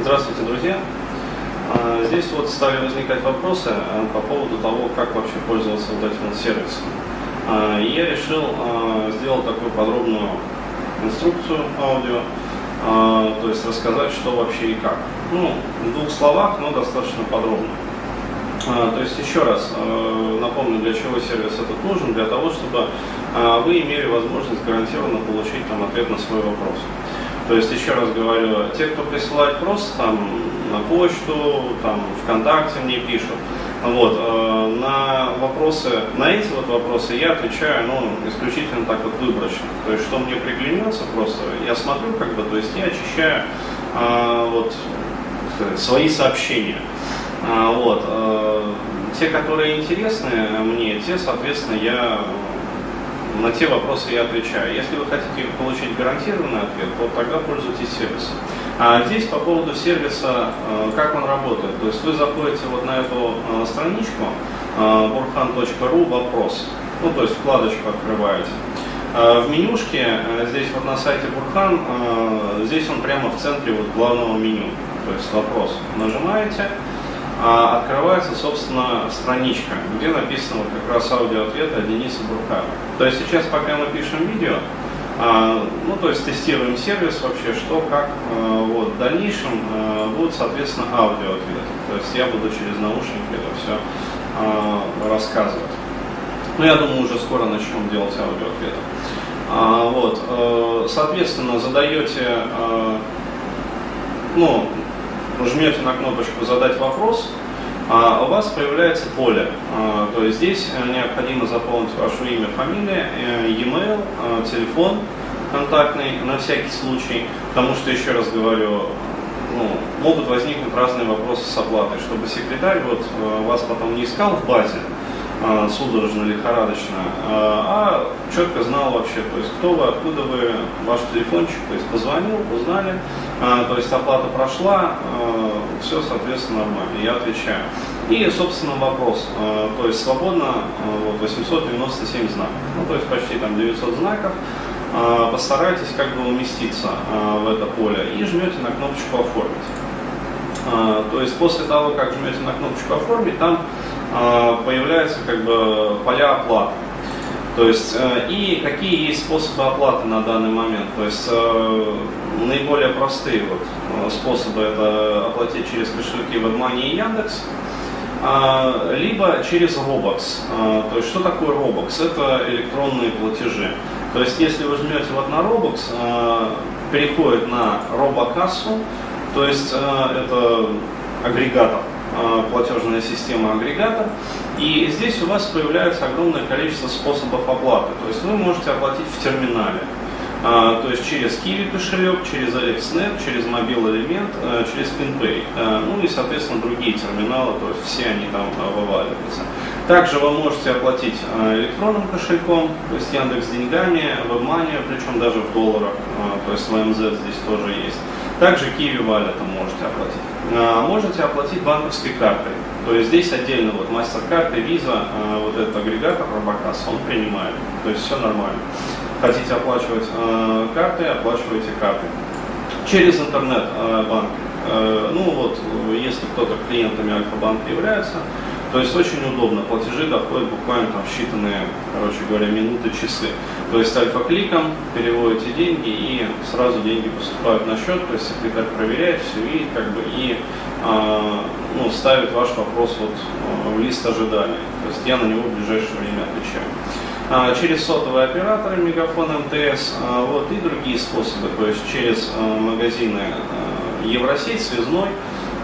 Здравствуйте, друзья. А, Здесь вот стали возникать вопросы а, по поводу того, как вообще пользоваться вот этим сервисом. А, И я решил сделать такую подробную инструкцию аудио, то есть рассказать, что вообще и как. Ну, в двух словах, но достаточно подробно. То есть еще раз напомню, для чего сервис этот нужен, для того, чтобы вы имели возможность гарантированно получить там ответ на свой вопрос. То есть еще раз говорю, те, кто присылает просто там на почту, там ВКонтакте мне пишут, вот, э, на вопросы, на эти вот вопросы я отвечаю, ну, исключительно так вот выборочно. То есть, что мне приглянется просто, я смотрю, как бы, то есть я очищаю э, вот свои сообщения. А, вот. э, Те, которые интересны мне, те, соответственно, я на те вопросы я отвечаю. Если вы хотите получить гарантированный ответ, то тогда пользуйтесь сервисом. А здесь по поводу сервиса, э, как он работает. То есть вы заходите вот на эту э, страничку э, burhan.ru вопрос. Ну, то есть вкладочку открываете. В менюшке, здесь вот на сайте Бурхан, здесь он прямо в центре вот главного меню. То есть вопрос. Нажимаете, а открывается, собственно, страничка, где написано вот как раз аудиоответ от Дениса Бурхана. То есть сейчас, пока мы пишем видео, а, ну, то есть тестируем сервис вообще, что, как, а, вот, в дальнейшем а, будут, соответственно, аудиоответы. То есть я буду через наушники это все рассказывать. Ну, я думаю, уже скоро начнем делать аудиоответы. А, вот, э, соответственно, задаете, ну, жмете на кнопочку «Задать вопрос», а у вас появляется поле. А, То есть здесь э, необходимо заполнить ваше имя, фамилия, э, e-mail, э, телефон контактный на всякий случай, потому что, еще раз говорю, ну, могут возникнуть разные вопросы с оплатой, чтобы секретарь вот вас потом не искал в базе, судорожно, лихорадочно, а а четко знал вообще, то есть кто вы, откуда вы, ваш телефончик, то есть позвонил, узнали, а, то есть оплата прошла, все, соответственно, нормально, я отвечаю. И, собственно, вопрос, а, то есть свободно а, вот, 897 знаков, ну, то есть почти там 900 знаков, а, постарайтесь как бы уместиться а, в это поле и жмете на кнопочку «Оформить». А, То есть после того, как жмете на кнопочку «Оформить», там а, появляются как бы поля оплаты. То есть э, и какие есть способы оплаты на данный момент. То есть э, наиболее простые вот, э, способы это оплатить через кошельки WebMoney и Яндекс, а, либо через Robux. А, То есть что такое Robux? Это электронные платежи. То есть если вы жмете вот на Robux, а, переходит на робокассу, то есть это агрегатор, платежная система агрегатор. И здесь у вас появляется огромное количество способов оплаты. То есть вы можете оплатить в терминале. А, то есть через Kiwi кошелек, через AlexNet, через Mobile Element, э, через PinPay. Ну и, соответственно, другие терминалы, то есть все они там вываливаются. Также вы можете оплатить электронным кошельком, то есть Яндекс деньгами, WebMoney, причем даже в долларах, то есть ВМЗ здесь тоже есть. Также Kiwi Wallet можете оплатить. А, Можете оплатить банковской картой. То есть здесь отдельно вот MasterCard и Visa, а, вот этот агрегатор Робокасс, он принимает. То есть все нормально. Хотите оплачивать а, картой, оплачиваете картой. Через интернет-банк. Ну вот, если кто-то клиентами Альфа-банка является, то есть очень удобно, платежи доходят буквально там считанные, короче говоря, минуты, часы. То есть альфа-кликом переводите деньги и сразу деньги поступают на счет, то есть секретарь проверяет все и как бы и а, ну, ставит ваш вопрос вот а, в лист ожидания. То есть я на него в ближайшее время отвечаю. А, через сотовые операторы Мегафон МТС, вот и другие способы, то есть через магазины Евросеть, Связной,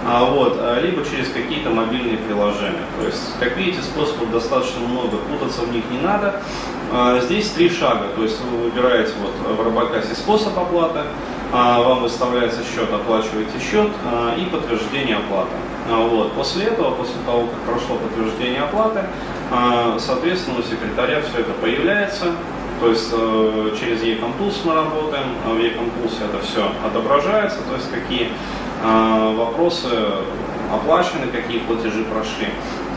а, вот, а, либо через какие-то мобильные приложения. То есть, как видите, способов достаточно много, путаться в них не надо. А, Здесь три шага, то есть вы выбираете вот в Робокассе способ оплаты, а, вам выставляется счет, оплачиваете счет и подтверждение оплаты. Вот. После этого, после того, как прошло подтверждение оплаты, соответственно, у секретаря все это появляется, то есть э, через e-Compulse мы работаем, а в e-Compulse это все отображается, то есть какие э, вопросы оплачены, какие платежи прошли.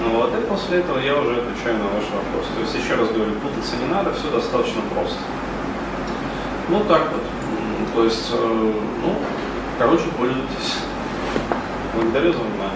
Ну Вот, и после этого я уже отвечаю на ваш вопрос. То есть, еще раз говорю, путаться не надо, все достаточно просто. Вот так вот. То есть, э, ну, короче, пользуйтесь. Благодарю за внимание.